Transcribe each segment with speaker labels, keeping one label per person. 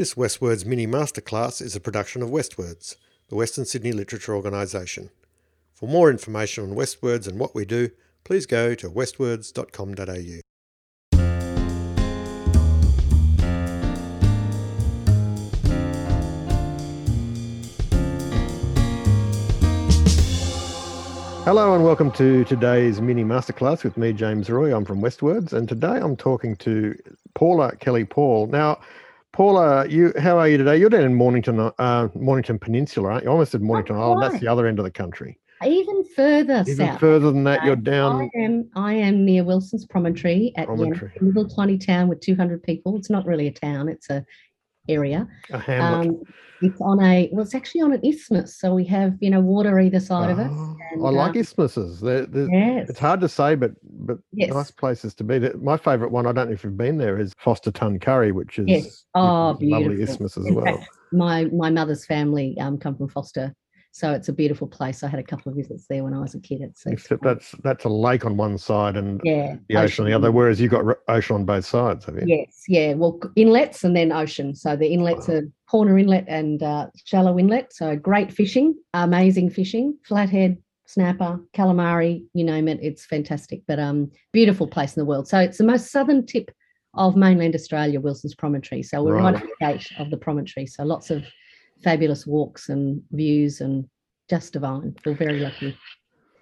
Speaker 1: This Westwords mini masterclass is a production of Westwords, the Western Sydney Literature Organisation. For more information on Westwords and what we do, please go to westwords.com.au. Hello and welcome to today's mini masterclass with me, James Roy. I'm from Westwords, and today I'm talking to Paula Kelly Paul. Now, Paula, you how are you today? You're down in Mornington, uh, Mornington Peninsula, aren't you? I almost said Mornington
Speaker 2: That's
Speaker 1: Island. That's the other end of the country.
Speaker 2: Even further
Speaker 1: Even
Speaker 2: south.
Speaker 1: further than that, you're down.
Speaker 2: I am I am near Wilson's Promontory at the end of a little tiny town with 200 people. It's not really a town; it's a area.
Speaker 1: A hamlet.
Speaker 2: Um, it's on a well, it's actually on an isthmus, so we have you know water either side of us.
Speaker 1: Oh,
Speaker 2: and,
Speaker 1: I like
Speaker 2: um,
Speaker 1: isthmuses. They're, they're,
Speaker 2: Yes,
Speaker 1: It's hard to say, but but
Speaker 2: Yes.
Speaker 1: nice places to be. My favourite one, I don't know if you've been there, is Forster Tuncurry, which is
Speaker 2: Yes. Oh,
Speaker 1: lovely isthmus as
Speaker 2: In
Speaker 1: well.
Speaker 2: fact, my my mother's family um, come from Foster, so it's a beautiful place. I had a couple of visits there when I was a kid. It's, it's
Speaker 1: Except that's that's a lake on one side and
Speaker 2: yeah,
Speaker 1: the ocean on the other, whereas you've got ocean on both sides, have you?
Speaker 2: Yes, yeah. Well, inlets and then ocean. So the inlets
Speaker 1: Wow.
Speaker 2: are Corner Inlet and uh, Shallow Inlet. So great fishing, amazing fishing, flathead, snapper, calamari, you name it. It's fantastic. But um, beautiful place in the world. So it's the most southern tip of mainland Australia, Wilson's Promontory. So we're right,
Speaker 1: Right.
Speaker 2: at the gate of the promontory. So lots of fabulous walks and views and just divine. We're very lucky.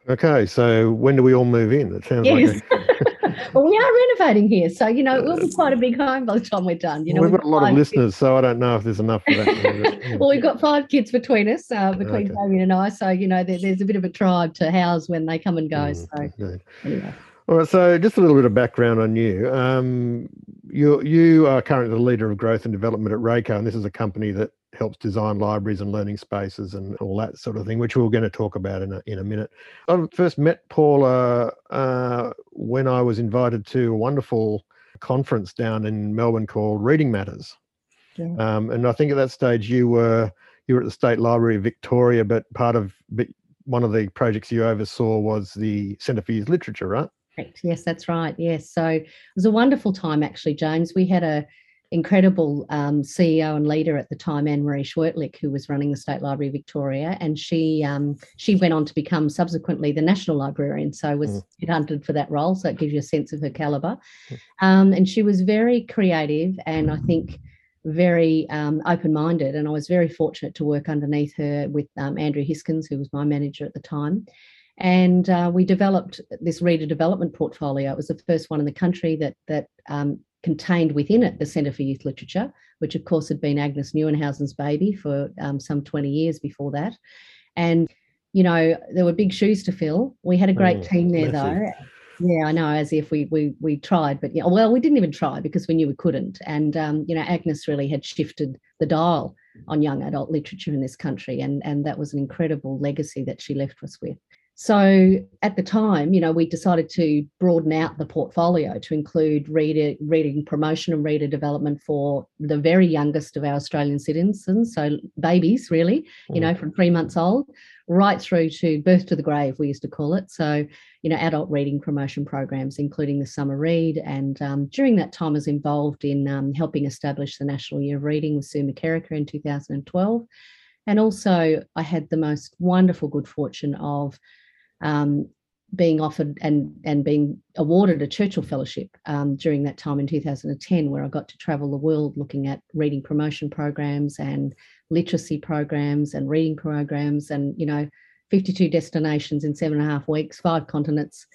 Speaker 1: Okay, so when do we all move in? That sounds
Speaker 2: Yes.
Speaker 1: like
Speaker 2: well, we are renovating here, so you know it will be quite a big home by the time we're done. You
Speaker 1: a,
Speaker 2: know,
Speaker 1: we've got a lot of
Speaker 2: five kids-
Speaker 1: listeners, so I don't know if there's enough for that.
Speaker 2: well, we've got five kids between us, uh, between
Speaker 1: Okay.
Speaker 2: Damien and I. So, you know, there, there's a bit of a tribe to house when they come and go.
Speaker 1: Mm,
Speaker 2: So,
Speaker 1: okay.
Speaker 2: anyway.
Speaker 1: All right, so just a little bit of background on you. Um, you you are currently the leader of growth and development at Raeco, and this is a company that helps design libraries and learning spaces and all that sort of thing, which we're going to talk about in a, in a minute. I first met Paula uh, when I was invited to a wonderful conference down in Melbourne called Reading Matters,
Speaker 2: Yeah.
Speaker 1: um, and I think at that stage you were you were at the State Library of Victoria, but part of but one of the projects you oversaw was the Centre for Youth Literature, right?
Speaker 2: Correct. Yes, that's right. Yes. So it was a wonderful time, actually, James. We had a incredible um, CEO and leader at the time, Anne Marie Schwirtlich, who was running the State Library of Victoria, and she um, she went on to become subsequently the national librarian. So was hunted for that role. So it gives you a sense of her caliber. Um, and she was very creative, and I think very um, open-minded. And I was very fortunate to work underneath her with um, Andrew Hiskins, who was my manager at the time and uh, we developed this reader development portfolio. It was the first one in the country that that um, contained within it the Centre for Youth Literature, which of course had been Agnes Nieuwenhuizen's baby for um, some 20 years before that. And you know there were big shoes to fill. We had a great
Speaker 1: Mm,
Speaker 2: team there
Speaker 1: massive.
Speaker 2: though. Yeah, I know. As if we we we tried, but yeah, well, we didn't even try because we knew we couldn't. And um, you know, Agnes really had shifted the dial on young adult literature in this country, and and that was an incredible legacy that she left us with. So at the time, you know, we decided to broaden out the portfolio to include reader reading promotion and reader development for the very youngest of our Australian citizens, so babies, really, you know, from three months old, right through to birth to the grave, we used to call it. So, you know, adult reading promotion programs, including the summer read, and um, during that time, I was involved in um, helping establish the National Year of Reading with Sue McKerracher in 2012. And also, I had the most wonderful good fortune of um, being offered and and being awarded a Churchill Fellowship um, during that time in 2010, where I got to travel the world looking at reading promotion programs and literacy programs and reading programs, and you know, 52 destinations in seven and a half weeks, five continents.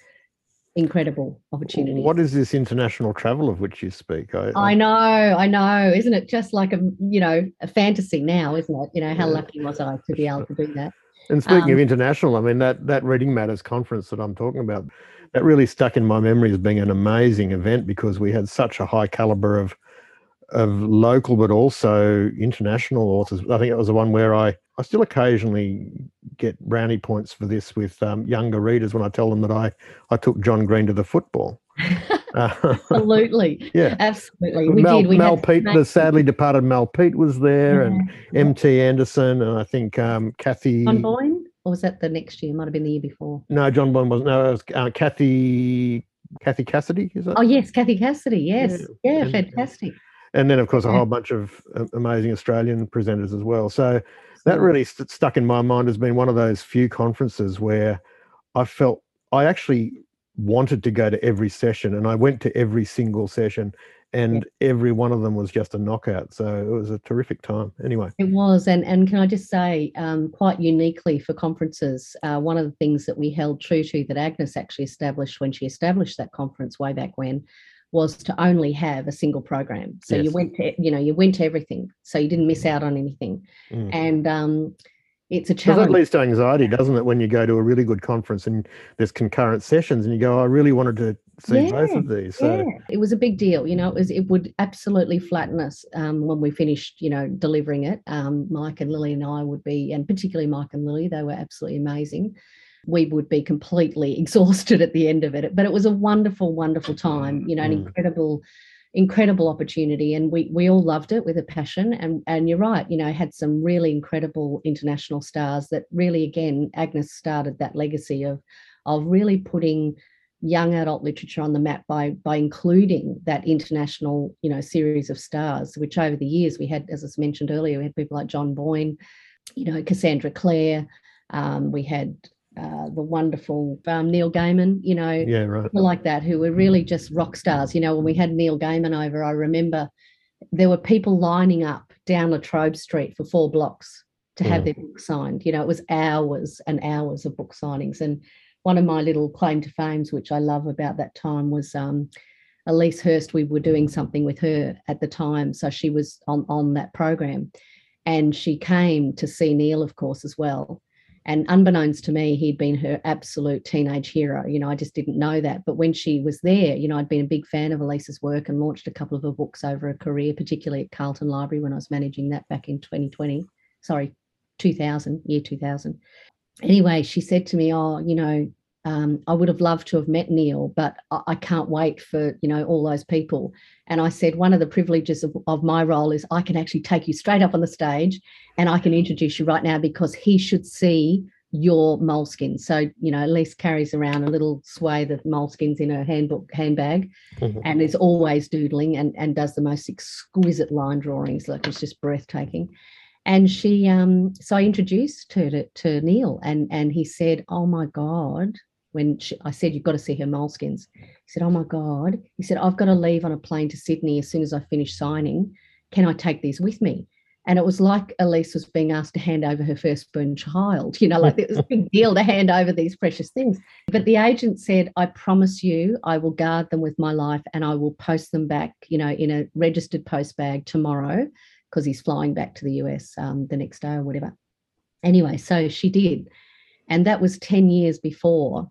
Speaker 2: Incredible opportunity.
Speaker 1: What is this international travel of which you speak? I,
Speaker 2: I know, I know. Isn't it just like a you know a fantasy now, isn't it? You know, how
Speaker 1: Yeah.
Speaker 2: lucky was I to be able to do that?
Speaker 1: And speaking of
Speaker 2: Um,
Speaker 1: international, I mean that that Reading Matters conference that I'm talking about, that really stuck in my memory as being an amazing event because we had such a high caliber of of local but also international authors. I think it was the one where I I still occasionally get brownie points for this with um, younger readers when I tell them that I I took John Green to the football. Uh,
Speaker 2: Absolutely,
Speaker 1: yeah.
Speaker 2: absolutely. We
Speaker 1: Mel,
Speaker 2: did. We Mal
Speaker 1: Peet, the sadly departed Mal Peet was there, and
Speaker 2: Yeah.
Speaker 1: MT Anderson, and I think um, Cathy.
Speaker 2: John Boyne, or was that the next year? Might have been the year before.
Speaker 1: No, John Boyne wasn't. No, it was uh, Cathy. Cathy Cassidy. Is that?
Speaker 2: Oh yes, Cathy Cassidy. Yes, yeah,
Speaker 1: and-
Speaker 2: fantastic.
Speaker 1: and then of course a whole bunch of amazing Australian presenters as well. So that really st- stuck in my mind as being one of those few conferences where I felt I actually wanted to go to every session, and I went to every single session, and yeah. every one of them was just a knockout. So it was a terrific time. Anyway,
Speaker 2: it was, and and can I just say, um, quite uniquely for conferences, uh, one of the things that we held true to that Agnes actually established when she established that conference way back when was to only have a single program. So yes. you went to, you know, you went to everything, so you didn't miss out on anything. Mm. And um, it's a challenge.
Speaker 1: That leads to anxiety, doesn't it? When you go to a really good conference and there's concurrent sessions, and you go, "I really wanted to see yeah, both of these." So yeah.
Speaker 2: it was a big deal. You know, it was it would absolutely flatten us um, when we finished. You know, delivering it. Um, Mike and Lily and I would be, and particularly Mike and Lily, they were absolutely amazing we would be completely exhausted at the end of it. But it was a wonderful, wonderful time, you know, an mm. incredible, incredible opportunity. And we we all loved it with a passion. And and you're right, you know, had some really incredible international stars that really again, Agnes started that legacy of of really putting young adult literature on the map by by including that international you know series of stars which over the years we had as i mentioned earlier we had people like john boyne you know cassandra clare um, we had uh, the wonderful um, Neil Gaiman, you know,
Speaker 1: yeah, right.
Speaker 2: like that, who were really just rock stars. You know, when we had Neil Gaiman over, I remember there were people lining up down La Trobe Street for four blocks to have their book signed. You know, it was hours and hours of book signings. And one of my little claim to fames, which I love about that time, was um, Elise Hurst. We were doing something with her at the time, so she was on on that program, and she came to see Neil, of course, as well and unbeknownst to me, he'd been her absolute teenage hero. You know, I just didn't know that. But when she was there, you know, I'd been a big fan of Elise's work and launched a couple of her books over a career, particularly at Carlton Library when I was managing that back in 2020. Sorry, 2000, year 2000. Anyway, she said to me, Oh, you know, um, I would have loved to have met Neil, but I, I, can't wait for you know all those people. And I said one of the privileges of, of my role is I can actually take you straight up on the stage, and I can introduce you right now because he should see your moleskin. So you know, Elise carries around a little swathe of moleskins in her handbook handbag, mm-hmm. and is always doodling and and does the most exquisite line drawings. Like it's just breathtaking. And she, um, so I introduced her to, to Neil, and and he said, "Oh my God, when she, I said, You've got to see her moleskins. He said, Oh my God. He said, I've got to leave on a plane to Sydney as soon as I finish signing. Can I take these with me? And it was like Elise was being asked to hand over her firstborn child. You know, like it was a big deal to hand over these precious things. But the agent said, I promise you, I will guard them with my life and I will post them back, you know, in a registered post bag tomorrow because he's flying back to the US um, the next day or whatever. Anyway, so she did. And that was 10 years before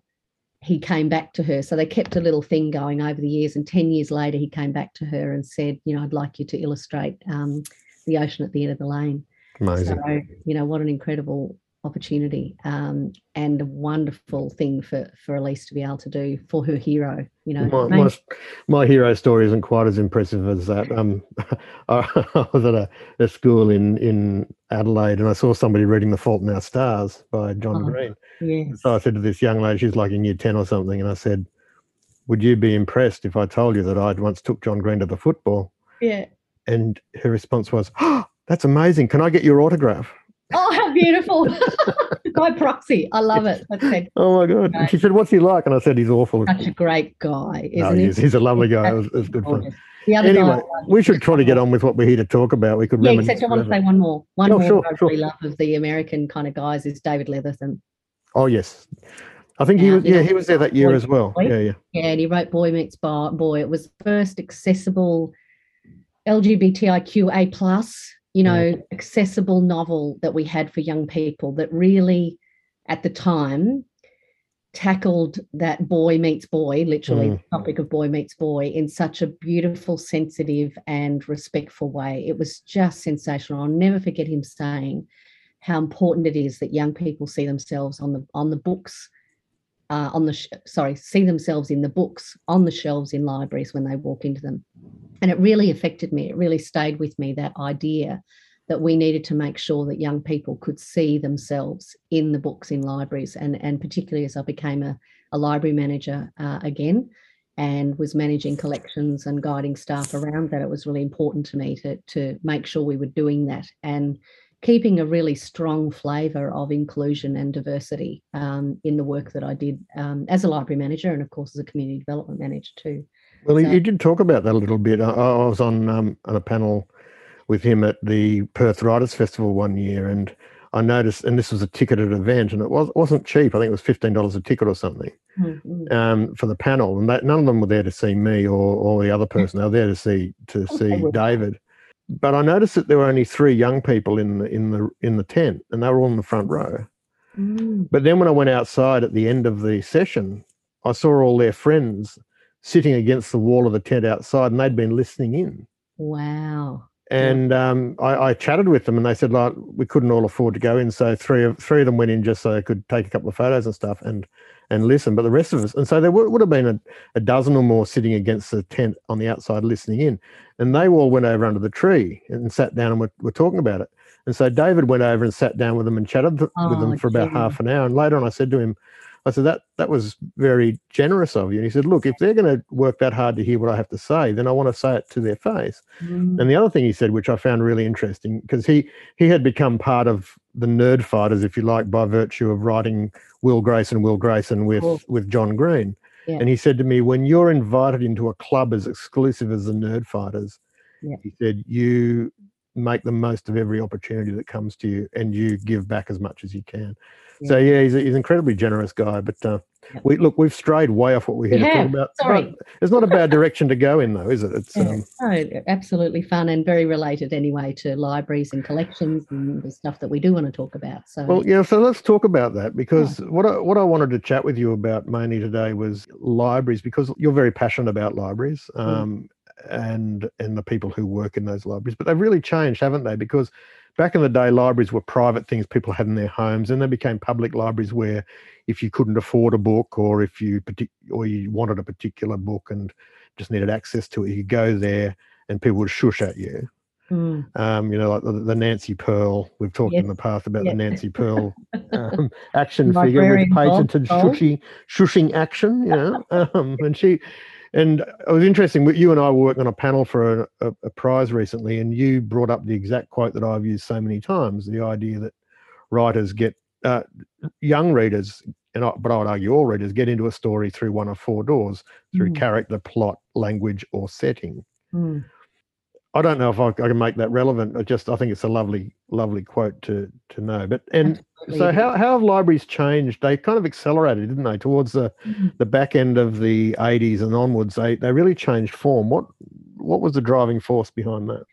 Speaker 2: he came back to her. So they kept a little thing going over the years. And 10 years later, he came back to her and said, You know, I'd like you to illustrate um, the ocean at the end of the lane.
Speaker 1: Amazing.
Speaker 2: So, you know, what an incredible opportunity um, and a wonderful thing for for Elise to be able to do for her hero. You know,
Speaker 1: my, my, my hero story isn't quite as impressive as that. Um, I was at a, a, school in in Adelaide and I saw somebody reading *The Fault in Our Stars* by John oh, Green.
Speaker 2: Yes.
Speaker 1: So I said to this young lady, she's like in year ten or something, and I said, "Would you be impressed if I told you that I'd once took John Green to the football?"
Speaker 2: Yeah.
Speaker 1: And her response was, "Oh, that's amazing! Can I get your autograph?"
Speaker 2: Oh, how beautiful. By proxy. I love it. I said,
Speaker 1: oh my God. Great. She said, What's he like? And I said, He's awful.
Speaker 2: Such a great guy. Isn't
Speaker 1: no, he? He's, he's a lovely guy. It was, it was good fun. anyway, guy, we should try to get on with what we're here to talk about. We could
Speaker 2: Yeah, except I want to say one more. One oh, more sure, I sure. really love of the American kind of guys is David Levithan.
Speaker 1: Oh, yes. I think he was, yeah, he was there that year Boy as well. Boy. Yeah, yeah.
Speaker 2: Yeah, and he wrote Boy Meets Bar, Boy. It was first accessible LGBTIQA plus you know, accessible novel that we had for young people that really, at the time, tackled that boy meets boy, literally mm. the topic of boy meets boy, in such a beautiful, sensitive, and respectful way. It was just sensational. I'll never forget him saying how important it is that young people see themselves on the on the books. Uh, on the sh- sorry, see themselves in the books on the shelves in libraries when they walk into them. And it really affected me. It really stayed with me that idea that we needed to make sure that young people could see themselves in the books in libraries. And, and particularly as I became a, a library manager uh, again, and was managing collections and guiding staff around that, it was really important to me to, to make sure we were doing that and keeping a really strong flavour of inclusion and diversity um, in the work that I did um, as a library manager and, of course, as a community development manager too.
Speaker 1: Well, so, you did talk about that a little bit. I, I was on um, on a panel with him at the Perth Writers Festival one year, and I noticed, and this was a ticketed event, and it was wasn't cheap. I think it was fifteen dollars a ticket or something mm-hmm. um, for the panel, and that, none of them were there to see me or, or the other person. They were there to see to see David. But I noticed that there were only three young people in the in the in the tent, and they were all in the front row. Mm. But then when I went outside at the end of the session, I saw all their friends sitting against the wall of the tent outside, and they'd been listening in.
Speaker 2: Wow.
Speaker 1: And um, I, I, chatted with them, and they said like we couldn't all afford to go in, so three of three of them went in just so they could take a couple of photos and stuff and and listen. But the rest of us, and so there would, would have been a, a dozen or more sitting against the tent on the outside listening in, and they all went over under the tree and sat down and were, were talking about it. And so David went over and sat down with them and chatted th- oh, with them for about half an hour. And later on, I said to him, I said, that that was very generous of you. And he said, look, if they're going to work that hard to hear what I have to say, then I want to say it to their face. Mm. And the other thing he said, which I found really interesting, because he he had become part of the nerd fighters, if you like, by virtue of writing Will Grayson, Will Grayson with cool. with John Green. Yeah. And he said to me, when you're invited into a club as exclusive as the nerd fighters, yeah. he said, you make the most of every opportunity that comes to you and you give back as much as you can. So yeah, he's, a, he's an incredibly generous guy. But uh, we look, we've strayed way off what we're here to talk about.
Speaker 2: Sorry,
Speaker 1: it's not a bad direction to go in, though, is it? It's um,
Speaker 2: no, absolutely fun and very related anyway to libraries and collections and the stuff that we do want to talk about. So
Speaker 1: well, yeah. So let's talk about that because yeah. what I, what I wanted to chat with you about mainly today was libraries because you're very passionate about libraries. Mm. Um, mm. And and the people who work in those libraries, but they've really changed, haven't they? Because back in the day, libraries were private things people had in their homes, and they became public libraries where, if you couldn't afford a book or if you or you wanted a particular book and just needed access to it, you could go there and people would shush at you. Mm. Um, you know, like the, the, Nancy Pearl. We've talked in the past about the Nancy Pearl um, action figure with patented shushing, shushing action. You know, um, and she and it was interesting. You and I were working on a panel for a, a, a, prize recently, and you brought up the exact quote that I've used so many times: the idea that writers get uh, young readers, and I, but I would argue all readers get into a story through one of four doors: through mm. character, plot, language, or setting. Mm. I don't know if I, I, can make that relevant. I just I think it's a lovely, lovely quote to to know. But and Absolutely. so how how have libraries changed? They kind of accelerated, didn't they, towards the mm-hmm. the back end of the '80s and onwards? They they really changed form. What what was the driving force behind that?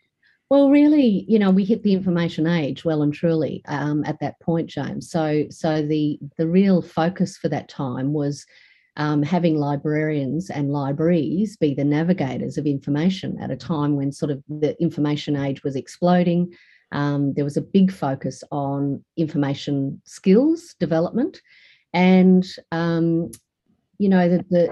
Speaker 2: Well, really, you know, we hit the information age well and truly um, at that point, James. So so the the real focus for that time was um, having librarians and libraries be the navigators of information at a time when sort of the information age was exploding. Um, there was a big focus on information skills development. And, um, you know, the, the,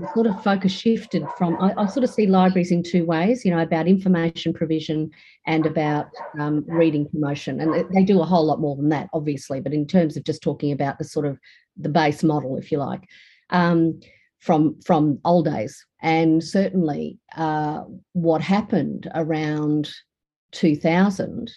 Speaker 2: the, sort of focus shifted from, I, I, sort of see libraries in two ways, you know, about information provision and about um, reading promotion. And they do a whole lot more than that, obviously, but in terms of just talking about the sort of the base model, if you like um, from from old days. And certainly, uh, what happened around 2000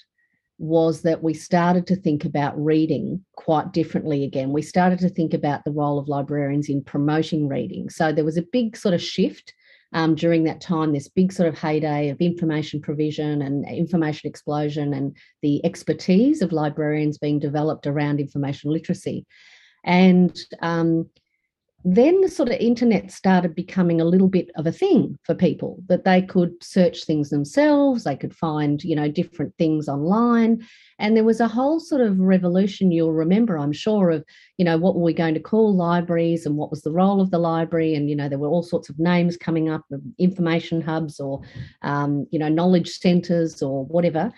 Speaker 2: was that we started to think about reading quite differently again. We started to think about the role of librarians in promoting reading. So there was a big sort of shift um, during that time, this big sort of heyday of information provision and information explosion and the expertise of librarians being developed around information literacy. And um, then the sort of internet started becoming a little bit of a thing for people that they could search things themselves they could find you know different things online. And there was a whole sort of revolution you'll remember i'm sure of you know what were we going to call libraries and what was the role of the library? And you know there were all sorts of names coming up information hubs or um, you know knowledge centers or whatever.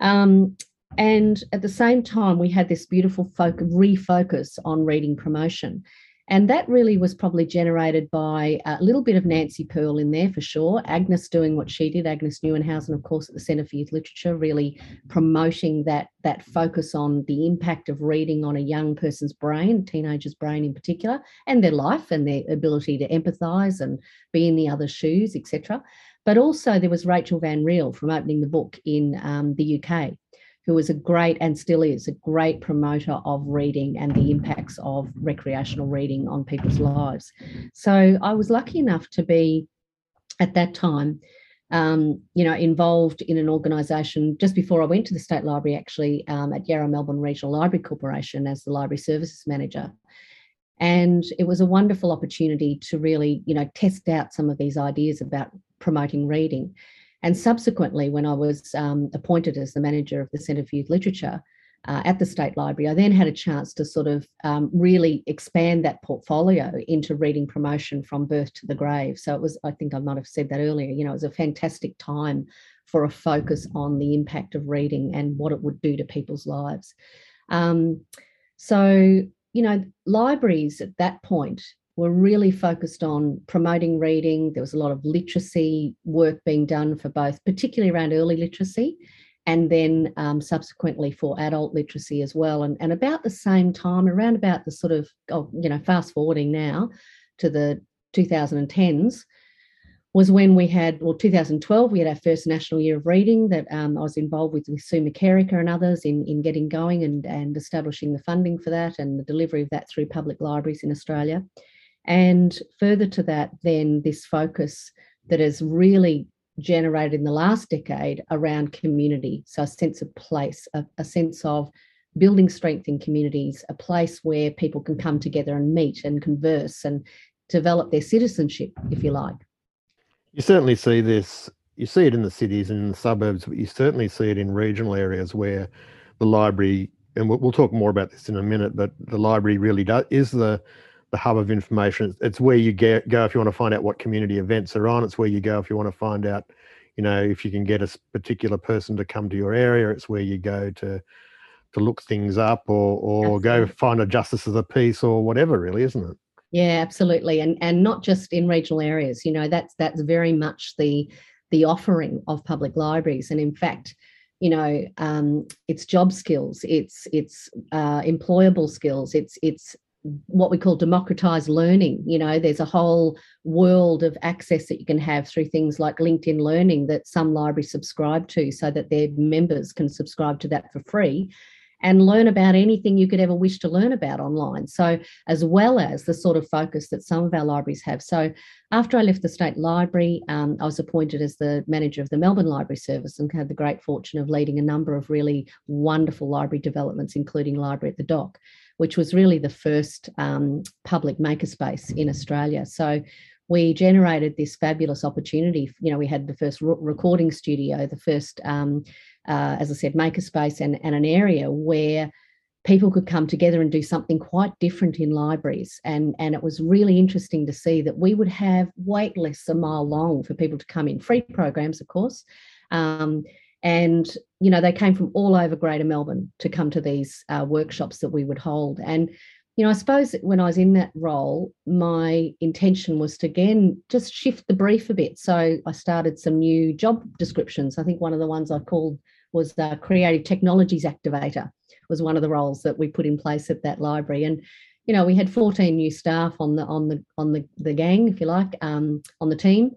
Speaker 2: Um, and at the same time we had this beautiful focus, refocus on reading promotion And that really was probably generated by a little bit of Nancy Pearl in there for sure. Agnes doing what she did, Agnes Nieuwenhuizen, of course, at the Centre for Youth Literature, really promoting that, that focus on the impact of reading on a young person's brain, teenager's brain in particular, and their life and their ability to empathise and be in the other shoes, etc. But also there was Rachel Van Riel from opening the book in um, the UK who was a great and still is a great promoter of reading and the impacts of recreational reading on people's lives. So I was lucky enough to be at that time, um, you know, involved in an organisation just before I went to the State Library, actually um, at Yarra Melbourne Regional Library Corporation as the Library Services Manager. And it was a wonderful opportunity to really, you know, test out some of these ideas about promoting reading. And subsequently, when I was um, appointed as the manager of the Centre for Youth Literature uh, at the State Library, I then had a chance to sort of um, really expand that portfolio into reading promotion from birth to the grave. So it was, I think I might have said that earlier, you know, it was a fantastic time for a focus on the impact of reading and what it would do to people's lives. Um, so, you know, libraries at that point were really focused on promoting reading. There was a lot of literacy work being done for both, particularly around early literacy, and then um, subsequently for adult literacy as well. And, and about the same time, around about the sort of, oh, you know, fast forwarding now to the 2010s, was when we had, well, 2012, we had our first National Year of Reading that um, I was involved with, with Sue McKerracher and others in, in getting going and, and establishing the funding for that and the delivery of that through public libraries in Australia. And further to that, then this focus that has really generated in the last decade around community. So, a sense of place, a, a, sense of building strength in communities, a place where people can come together and meet and converse and develop their citizenship, if you like.
Speaker 1: You certainly see this, you see it in the cities and in the suburbs, but you certainly see it in regional areas where the library, and we'll, we'll talk more about this in a minute, but the library really does, is the the hub of information. It's where you get, go if you want to find out what community events are on. It's where you go if you want to find out, you know, if you can get a particular person to come to your area. It's where you go to to look things up or or go find a justice of the peace or whatever. Really, isn't it?
Speaker 2: Yeah, absolutely, and and not just in regional areas. You know, that's that's very much the the offering of public libraries, and in fact you know um, it's job skills it's it's uh, employable skills it's it's what we call democratized learning. You know, there's a whole world of access that you can have through things like LinkedIn Learning that some libraries subscribe to so that their members can subscribe to that for free and learn about anything you could ever wish to learn about online. So, as well as the sort of focus that some of our libraries have. So, after I left the State Library, um, I was appointed as the manager of the Melbourne Library Service and had the great fortune of leading a number of really wonderful library developments, including Library at the Dock which was really the first um, public makerspace in Australia. So we generated this fabulous opportunity. You know, we had the first re- recording studio, the first, um, uh, as I said, makerspace, and, and an area where people could come together and do something quite different in libraries. And, and it was really interesting to see that we would have wait lists a mile long for people to come in, free programs, of course. Um, and you know they came from all over greater melbourne to come to these uh, workshops that we would hold and you know i suppose when i was in that role my intention was to again just shift the brief a bit. So i started some new job descriptions. I think one of the ones i called was the creative technologies activator was one of the roles that we put in place at that library. And you know we had 14 new staff on the on the on the, the gang if you like um, on the team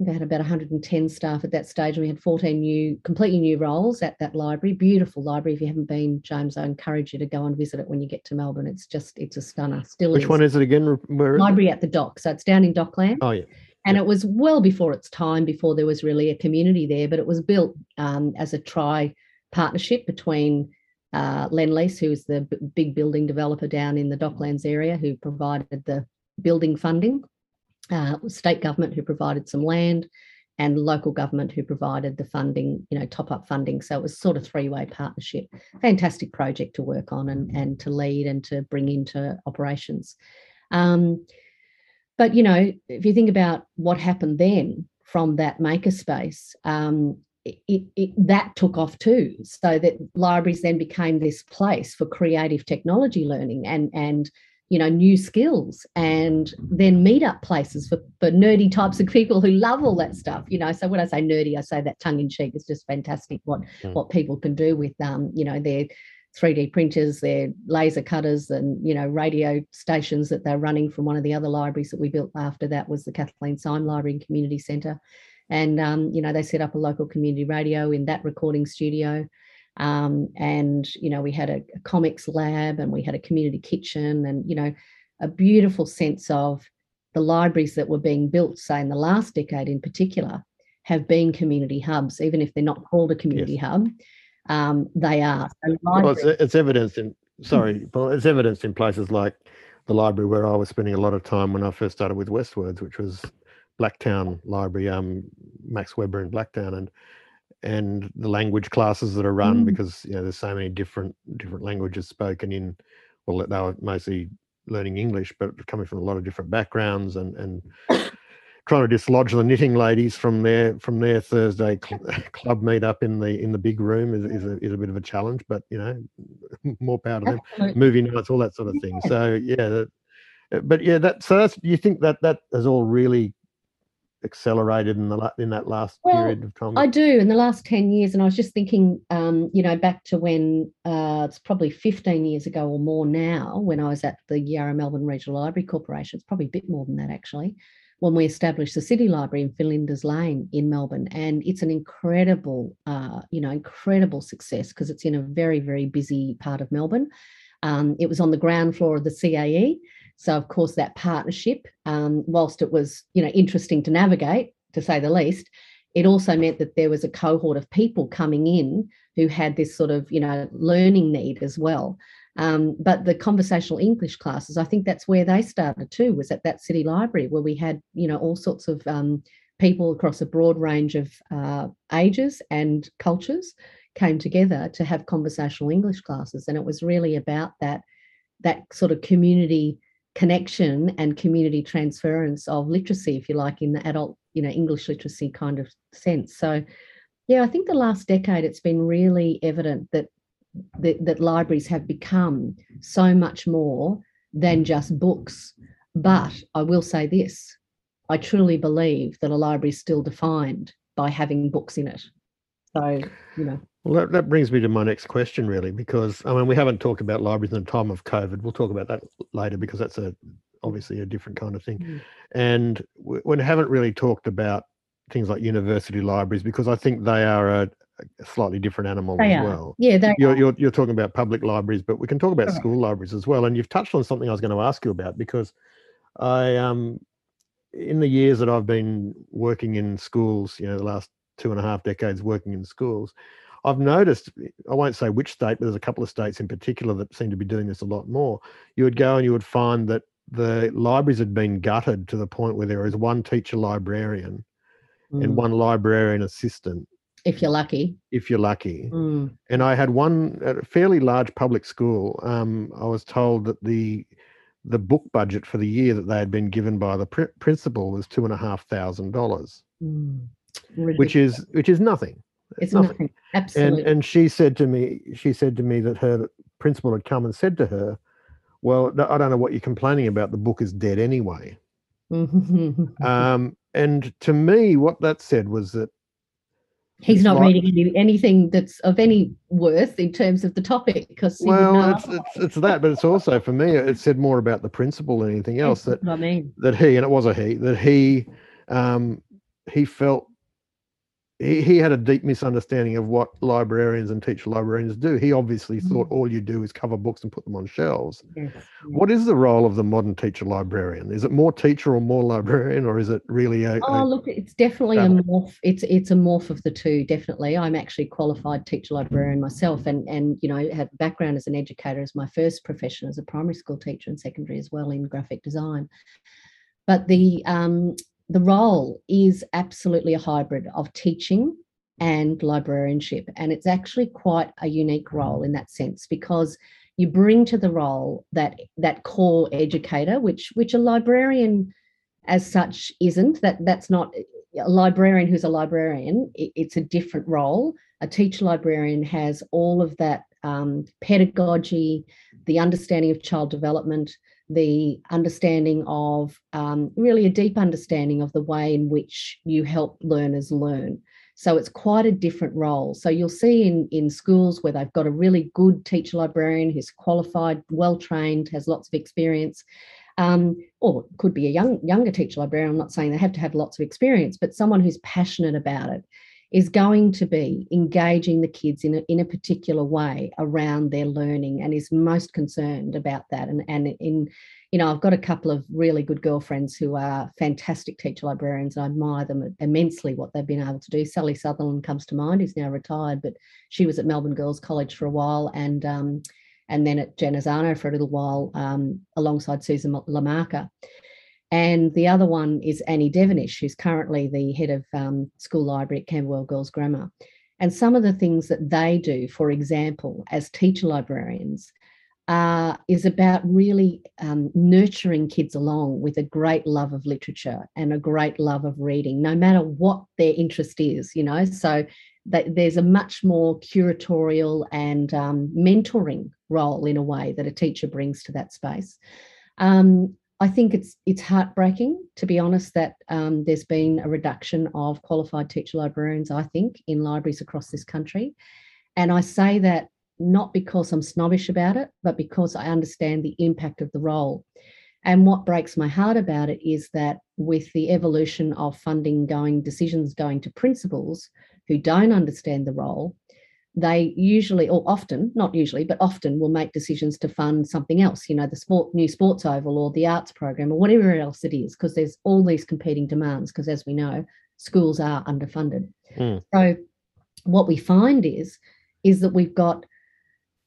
Speaker 2: we had about 110 staff at that stage, and we had 14 new, completely new roles at that library. Beautiful library. If you haven't been, James, I encourage you to go and visit it when you get to Melbourne. It's just, it's a stunner. Still,
Speaker 1: which
Speaker 2: is.
Speaker 1: one is it again?
Speaker 2: Where library it? at the dock. So it's down in Dockland.
Speaker 1: Oh yeah.
Speaker 2: And it was well before its time, before there was really a community there. But it was built um, as a tri partnership between uh, Lendlease, who is the b- big building developer down in the Docklands area, who provided the building funding uh, state government who provided some land and local government who provided the funding, you know, top up funding. So it was sort of three way partnership. Fantastic project to work on and, and to lead and to bring into operations. Um, but, you know, if you think about what happened then from that makerspace, um, it, it, that took off too. So that libraries then became this place for creative technology learning and, and you know new skills and then meet up places for, for nerdy types of people who love all that stuff you know. So when i say nerdy i say that tongue in cheek it's just fantastic what mm. what people can do with um you know their 3d printers their laser cutters and you know radio stations that they're running from one of the other libraries that we built after that was the kathleen syme library and community centre. And um, you know they set up a local community radio in that recording studio um, and you know we had a, a, comics lab and we had a community kitchen and you know a beautiful sense of the libraries that were being built say in the last decade in particular have been community hubs even if they're not called a community yes. hub um, they are
Speaker 1: well, it's, it's evidenced in sorry well it's evidenced in places like the library where i was spending a lot of time when i first started with westwords which was blacktown library um, max webber in blacktown and and the language classes that are run mm. because you know there's so many different different languages spoken in well they were mostly learning english but coming from a lot of different backgrounds and and trying to dislodge the knitting ladies from their from their thursday cl- club meet up in the in the big room is, is, a, is a bit of a challenge but you know more power to them. Movie nights all that sort of thing. So yeah that, but yeah that so that's you think that that has all really accelerated in the in that last well, period of time?
Speaker 2: I do in the last 10 years. And I was just thinking, um, you know, back to when uh, it's probably 15 years ago or more now, when I was at the Yarra Melbourne Regional Library Corporation. It's probably a bit more than that actually. When we established the City Library in Flinders Lane in Melbourne, and it's an incredible, uh, you know, incredible success because it's in a very, very busy part of Melbourne. Um, it was on the ground floor of the CAE, so, of course, that partnership, um, whilst it was you know interesting to navigate, to say the least, it also meant that there was a cohort of people coming in who had this sort of you know learning need as well. Um, but the conversational English classes, I think that's where they started too, was at that city library where we had you know all sorts of um, people across a broad range of uh, ages and cultures came together to have conversational English classes, and it was really about that that sort of community connection and community transference of literacy, if you like, in the adult, you know, English literacy kind of sense. So, yeah, I think the last decade it's been really evident that that, that libraries have become so much more than just books. But I will say this: I truly believe that a library is still defined by having books in it. So, you know.
Speaker 1: Well, that, that brings me to my next question, really, because I mean, we haven't talked about libraries in the time of COVID. We'll talk about that later because that's a obviously a different kind of thing. Mm. And we, we, haven't really talked about things like university libraries because I think they are a, a slightly different animal
Speaker 2: they
Speaker 1: as
Speaker 2: are.
Speaker 1: well.
Speaker 2: Yeah,
Speaker 1: you're, you're, you're talking about public libraries, but we can talk about school libraries as well. And you've touched on something I was going to ask you about because I um in the years that I've been working in schools, you know, the last two and a half decades working in schools, I've noticed, I won't say which state, but there's a couple of states in particular that seem to be doing this a lot more. You would go and you would find that the libraries had been gutted to the point where there is one teacher librarian mm. and one librarian assistant.
Speaker 2: If you're lucky.
Speaker 1: If you're lucky. Mm. And I had one at a fairly large public school. Um, I was told that the the book budget for the year that they had been given by the pr- principal was two and a half thousand dollars, mm. which is which is nothing.
Speaker 2: It's nothing. nothing. Absolutely.
Speaker 1: And and she said to me, she said to me that her principal had come and said to her, "Well, I don't know what you're complaining about. The book is dead anyway." um, and to me, what that said was that
Speaker 2: he's not like, reading any, anything that's of any worth in terms of the topic because
Speaker 1: well it's, it's, it's that but it's also for me it said more about the principal than anything else
Speaker 2: that I mean.
Speaker 1: that he and it was a he that he um he felt he, he had a deep misunderstanding of what librarians and teacher librarians do. He obviously mm-hmm. thought all you do is cover books and put them on shelves. Yes. What is the role of the modern teacher librarian? Is it more teacher or more librarian, or is it really a?
Speaker 2: Oh, a, look, it's definitely a morph. It's it's a morph of the two. Definitely, I'm actually qualified teacher librarian myself, and and you know have background as an educator as my first profession as a primary school teacher and secondary as well in graphic design. But the um, the role is absolutely a hybrid of teaching and librarianship. And it's actually quite a unique role in that sense because you bring to the role that that core educator, which which a librarian as such isn't. That that's not a librarian who's a librarian. It, it's a different role. A teacher librarian has all of that um, pedagogy, the understanding of child development, the understanding of um, really a deep understanding of the way in which you help learners learn. So it's quite a different role. So you'll see in, in schools where they've got a really good teacher librarian who's qualified, well trained, has lots of experience, um, or could be a young younger teacher librarian. I'm not saying they have to have lots of experience, but someone who's passionate about it is going to be engaging the kids in a, in a particular way around their learning and is most concerned about that. And, and in, you know, I've got a couple of really good girlfriends who are fantastic teacher librarians. And I admire them immensely what they've been able to do. Sally Sutherland comes to mind, who's now retired, but she was at Melbourne Girls College for a while and um, and then at Genazzano for a little while um, alongside Susan La Marca. And the other one is Annie Devonish, who's currently the head of um, school library at Camberwell Girls Grammar. And some of the things that they do, for example, as teacher librarians, uh, is about really um, nurturing kids along with a great love of literature and a great love of reading, no matter what their interest is, you know. So that there's a much more curatorial and um, mentoring role in a way that a teacher brings to that space. Um, I think it's it's heartbreaking, to be honest, that um, there's been a reduction of qualified teacher librarians. I think in libraries across this country, and I say that not because I'm snobbish about it, but because I understand the impact of the role. And what breaks my heart about it is that with the evolution of funding going, decisions going to principals who don't understand the role, they usually or often not usually but often will make decisions to fund something else you know the sport new sports oval or the arts program or whatever else it is because there's all these competing demands because as we know schools are underfunded mm. so what we find is is that we've got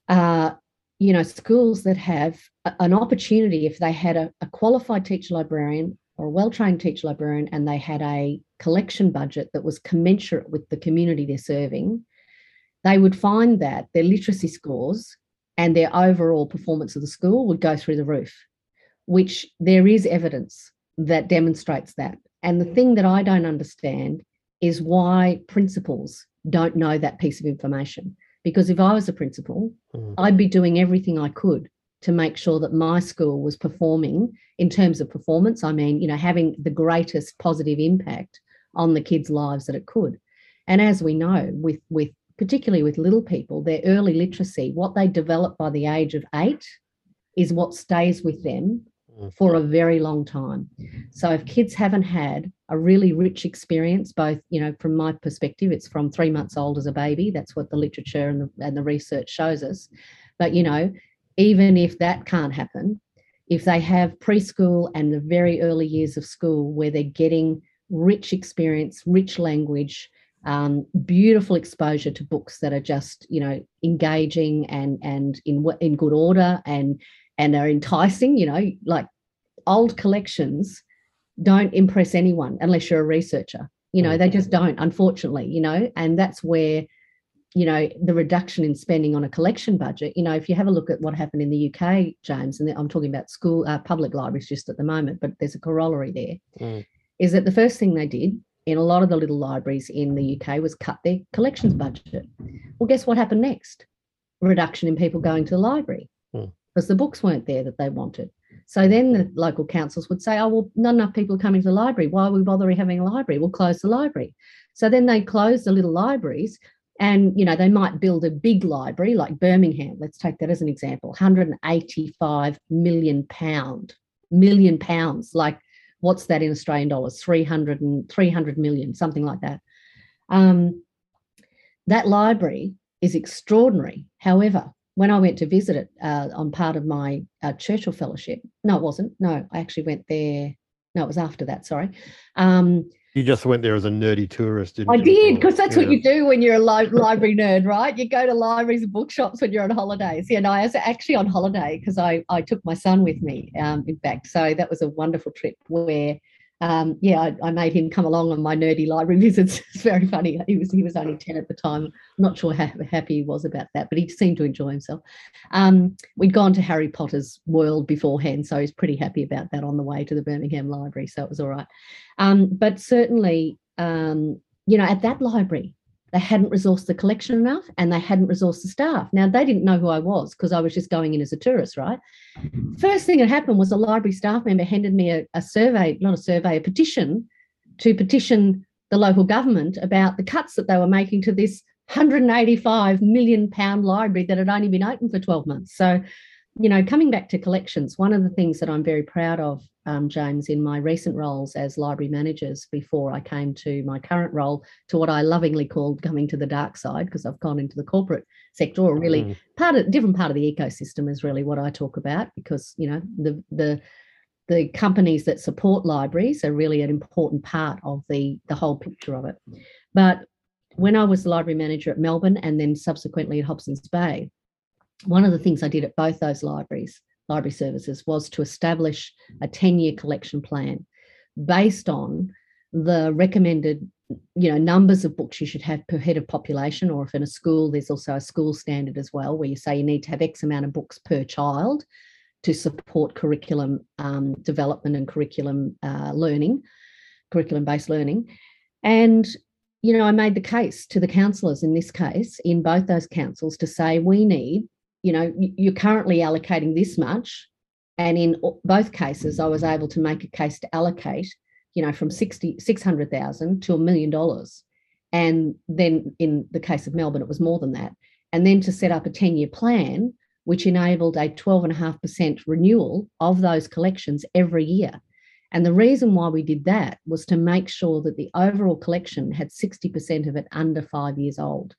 Speaker 2: uh, you know schools that have a, an opportunity if they had a, a qualified teacher librarian or a well-trained teacher librarian and they had a collection budget that was commensurate with the community they're serving they would find that their literacy scores and their overall performance of the school would go through the roof, which there is evidence that demonstrates that. And the thing that I don't understand is why principals don't know that piece of information. Because if I was a principal, mm. I'd be doing everything I could to make sure that my school was performing in terms of performance. I mean, you know, having the greatest positive impact on the kids' lives that it could. And as we know, with with particularly with little people, their early literacy, what they develop by the age of eight is what stays with them mm. for a very long time. So if kids haven't had a really rich experience, both, you know, from my perspective, it's from three months old as a baby. That's what the literature and the, and the research shows us. But, you know, even if that can't happen, if they have preschool and the very early years of school where they're getting rich experience, rich language, um, beautiful exposure to books that are just you know engaging and and in in good order and and are enticing you know like old collections don't impress anyone unless you're a researcher you know they just don't unfortunately you know and that's where you know the reduction in spending on a collection budget you know if you have a look at what happened in the uk james and i'm talking about school uh, public libraries just at the moment but there's a corollary there. Mm. Is that the first thing they did in a lot of the little libraries in the UK was cut their collections budget. Well, guess what happened next? A reduction in people going to the library hmm. because the books weren't there that they wanted. So then the local councils would say, oh, well, not enough people coming to the library. Why are we bothering having a library? We'll close the library. So then they close the little libraries and, you know, they might build a big library like Birmingham. Let's take that as an example 185 million pound, million pounds. Like what's that in Australian dollars? 300 and 300 million, something like that. Um, that library is extraordinary. However, when I went to visit it uh, on part of my uh, Churchill Fellowship, no, it wasn't. No, I actually went there. No, it was after that. Sorry. Um,
Speaker 1: you just went there as a nerdy tourist, didn't
Speaker 2: I
Speaker 1: you?
Speaker 2: I did, because that's yeah. what you do when you're a li- library nerd, right? You go to libraries and bookshops when you're on holidays. Yeah, no, I was actually on holiday because I, I took my son with me, um, in fact. So that was a wonderful trip where um, yeah, I, I, made him come along on my nerdy library visits. It's very funny. He was he was only ten at the time. I'm not sure how happy he was about that, but he seemed to enjoy himself. Um, we'd gone to Harry Potter's world beforehand, so he's pretty happy about that on the way to the Birmingham Library. So it was all right. Um, but certainly, um, you know, at that library, they hadn't resourced the collection enough and they hadn't resourced the staff. Now, they didn't know who I was because I was just going in as a tourist, right? Mm-hmm. First thing that happened was a library staff member handed me a, a survey, not a survey, a petition to petition the local government about the cuts that they were making to this 185 million pound library that had only been open for 12 months. So, you know, coming back to collections, one of the things that I'm very proud of um, James, in my recent roles as library managers before I came to my current role, to what I lovingly called coming to the dark side, because I've gone into the corporate sector, or really mm. part of different part of the ecosystem is really what I talk about, because you know the the the companies that support libraries are really an important part of the the whole picture of it. But when I was the library manager at Melbourne and then subsequently at Hobsons Bay, one of the things I did at both those libraries library services was to establish a 10 year collection plan based on the recommended you know numbers of books you should have per head of population or if in a school there's also a school standard as well where you say you need to have x amount of books per child to support curriculum um, development and curriculum uh, learning curriculum based learning. And you know i made the case to the councillors in this case in both those councils to say we need you know, you're currently allocating this much. And in both cases, I was able to make a case to allocate, you know, from 60, 600,000 to a million dollars. And then in the case of Melbourne, it was more than that. And then to set up a 10 year plan, which enabled a 12.5% renewal of those collections every year. And the reason why we did that was to make sure that the overall collection had 60% of it under five years old.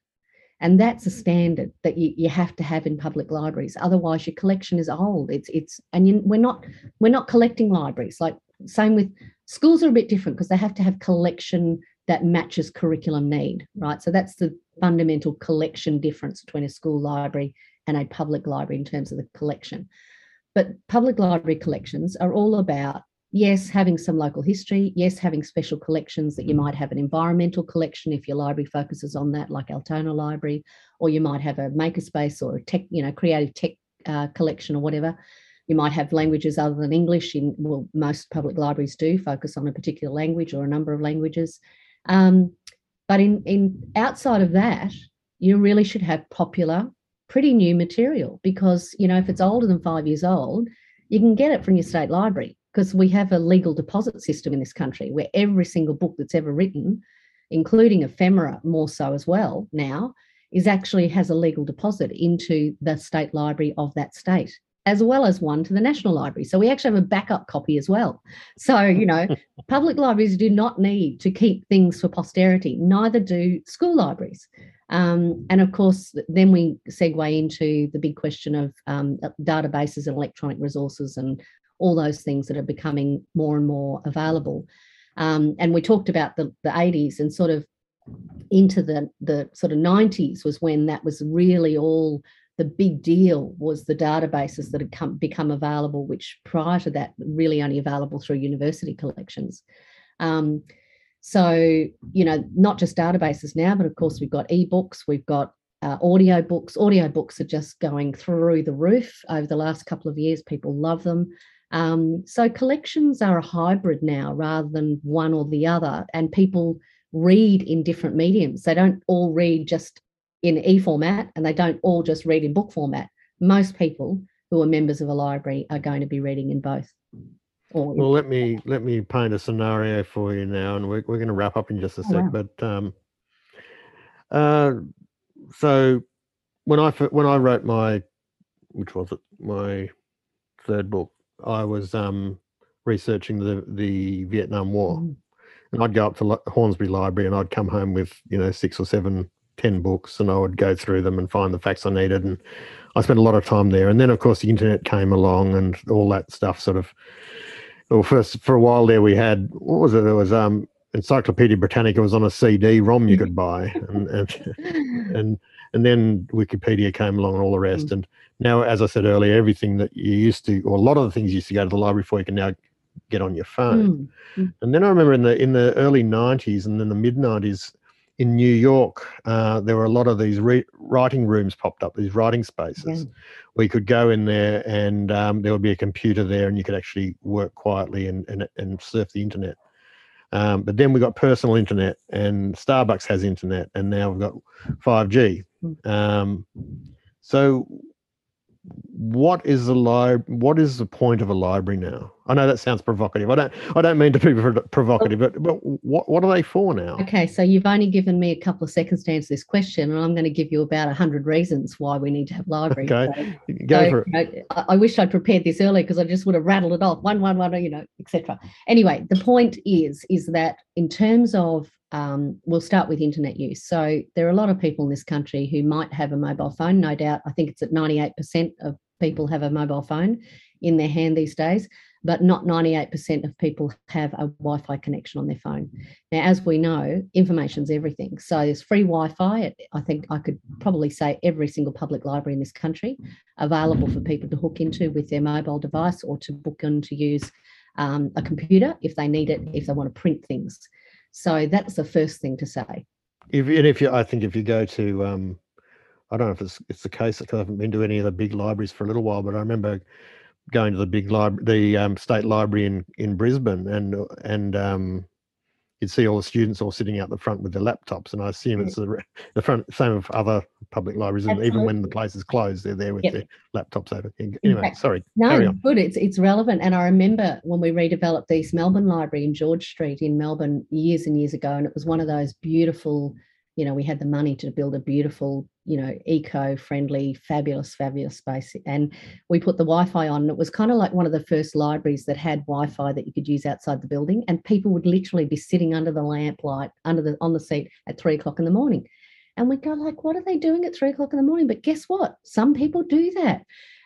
Speaker 2: And that's a standard that you, you have to have in public libraries. Otherwise, your collection is old. It's it's and you, we're not we're not collecting libraries. Like same with schools are a bit different because they have to have collection that matches curriculum need, right? So that's the fundamental collection difference between a school library and a public library in terms of the collection. But public library collections are all about yes, having some local history, yes, having special collections that you might have an environmental collection if your library focuses on that, like Altona Library, or you might have a makerspace or a tech, you know, creative tech uh, collection or whatever. You might have languages other than English. In well, most public libraries do focus on a particular language or a number of languages. Um, but in in outside of that, you really should have popular, pretty new material because you know if it's older than five years old, you can get it from your state library because we have a legal deposit system in this country where every single book that's ever written, including ephemera more so as well now, is actually has a legal deposit into the state library of that state as well as one to the National Library. So we actually have a backup copy as well. So, you know, public libraries do not need to keep things for posterity, neither do school libraries. Um, and of course, then we segue into the big question of um, databases and electronic resources and all those things that are becoming more and more available. Um, and we talked about the, the 80s and sort of into the, the sort of 90s was when that was really all the big deal was the databases that had come, become available, which prior to that really only available through university collections. Um, so, you know, not just databases now, but of course we've got ebooks, we've got uh, audio books. Audio books are just going through the roof over the last couple of years. People love them. Um, so collections are a hybrid now rather than one or the other, and people read in different mediums. They don't all read just in e format and they don't all just read in book format. Most people who are members of a library are going to be reading in both.
Speaker 1: well, let me let me paint a scenario for you now, and we're, we're going to wrap up in just a oh, sec. wow. But um, uh, so when I when I wrote my, which was it, my third book, I was um, researching the the Vietnam War, mm. and I'd go up to Hornsby Library and I'd come home with you know six or seven, ten books, and I would go through them and find the facts I needed, and I spent a lot of time there. And then of course the internet came along and all that stuff sort of. Well, first for a while there we had what was it? There was um Encyclopedia Britannica was on a CD-ROM you could buy, and and and and then Wikipedia came along and all the rest. Mm. And now, as I said earlier, everything that you used to, or a lot of the things you used to go to the library for, you can now get on your phone. Mm. And then I remember in the in the early '90s and then the mid '90s in New York, uh, there were a lot of these re- writing rooms popped up, these writing spaces, yeah. where you could go in there and um, there would be a computer there, and you could actually work quietly and and, and surf the internet. Um, but then we got personal internet, and Starbucks has internet, and now we've got 5G. Um, so, what is the li- What is the point of a library now? I know that sounds provocative. I don't. I don't mean to be provocative, but but what what are they for now?
Speaker 2: Okay, so you've only given me a couple of seconds to answer this question, and I'm going to give you about a hundred reasons why we need to have libraries.
Speaker 1: Okay,
Speaker 2: So-
Speaker 1: go
Speaker 2: so,
Speaker 1: for it.
Speaker 2: you know, I, I wish I'd prepared this earlier because I just would have rattled it off one, one, one, you know, etc. Anyway, the point is, is that in terms of, um, we'll start with internet use. So there are a lot of people in this country who might have a mobile phone. No doubt, I think it's at 98% of people have a mobile phone in their hand these days, but not 98% of people have a Wi-Fi connection on their phone. Now, as we know, information's everything. So there's free Wi-Fi. I think I could probably say every single public library in this country available for people to hook into with their mobile device or to book in to use um, a computer if they need it, if they want to print things. So that's the first thing to say.
Speaker 1: If and if you, I think if you go to, um, I don't know if it's it's the case because I haven't been to any of the big libraries for a little while, but I remember going to the big library, the um, state library in in Brisbane, and and um, you'd see all the students all sitting out the front with their laptops, and I assume
Speaker 2: Mm.
Speaker 1: it's the, the front same of other public libraries, and even when the place is closed, they're there with
Speaker 2: Yep.
Speaker 1: their laptops over. Anyway,
Speaker 2: fact,
Speaker 1: sorry,
Speaker 2: No, good. It's it's relevant. And I remember when we redeveloped the East Melbourne Library in George Street in Melbourne years and years ago, and it was one of those beautiful, you know, we had the money to build a beautiful, you know, eco-friendly, fabulous, fabulous space. And we put the Wi-Fi on. It was kind of like one of the first libraries that had Wi-Fi that you could use outside the building. And people would literally be sitting under the lamplight, under the on the seat at three o'clock in the morning. And we go like, what are they doing at three o'clock in the morning? But guess what? Some people do that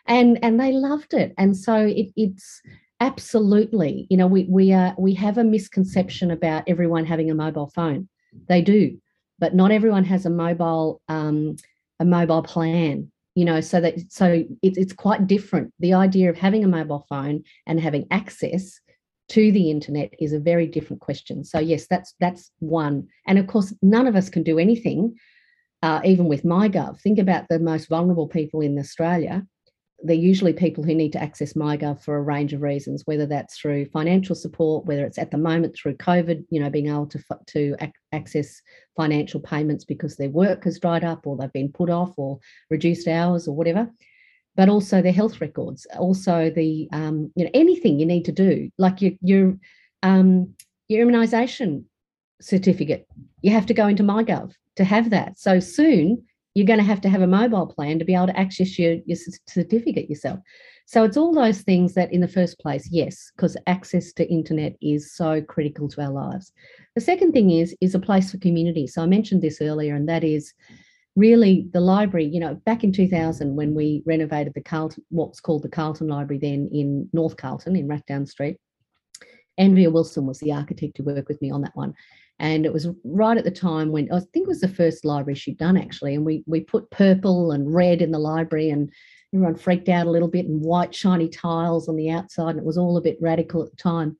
Speaker 2: and and they loved it and so it, it's absolutely you know we we are we have a misconception about everyone having a mobile phone they do but not everyone has a mobile um a mobile plan you know so that so it, it's quite different. The idea of having a mobile phone and having access to the internet is a very different question. So yes that's that's one. And of course none of us can do anything uh, even with mygov. Think about the most vulnerable people in australia they're usually people who need to access MyGov for a range of reasons, whether that's through financial support, whether it's at the moment through COVID, you know, being able to to ac- access financial payments because their work has dried up or they've been put off or reduced hours or whatever. But also their health records, also the um, you know anything you need to do, like your your um, your immunisation certificate, you have to go into MyGov to have that. So soon you're going to have to have a mobile plan to be able to access your, your certificate yourself. So it's all those things that, in the first place, yes, because access to internet is so critical to our lives. The second thing is is a place for community. So I mentioned this earlier, and that is really the library. You know, back in 2000 when we renovated the Carlton, what's called the Carlton Library, then in North Carlton in Rathdowne Street. Andrea Wilson was the architect who worked with me on that one. And it was right at the time when I think it was the first library she'd done actually. And we we put purple and red in the library and everyone freaked out a little bit and white shiny tiles on the outside. And it was all a bit radical at the time.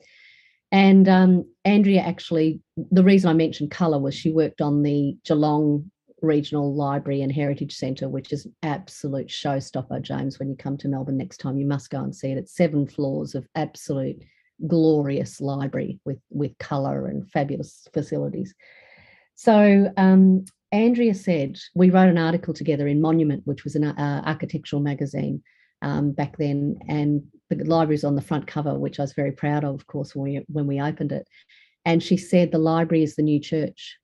Speaker 2: And um, Andrea actually, the reason I mentioned colour was she worked on the Geelong Regional Library and Heritage Centre, which is absolute showstopper, James. When you come to Melbourne next time, you must go and see it. It's seven floors of absolute glorious library with with color and fabulous facilities. So um, Andrea said we wrote an article together in Monument, which was an uh, architectural magazine um, back then, and the library's on the front cover, which I was very proud of, of course, when we when we opened it. And she said the library is the new church.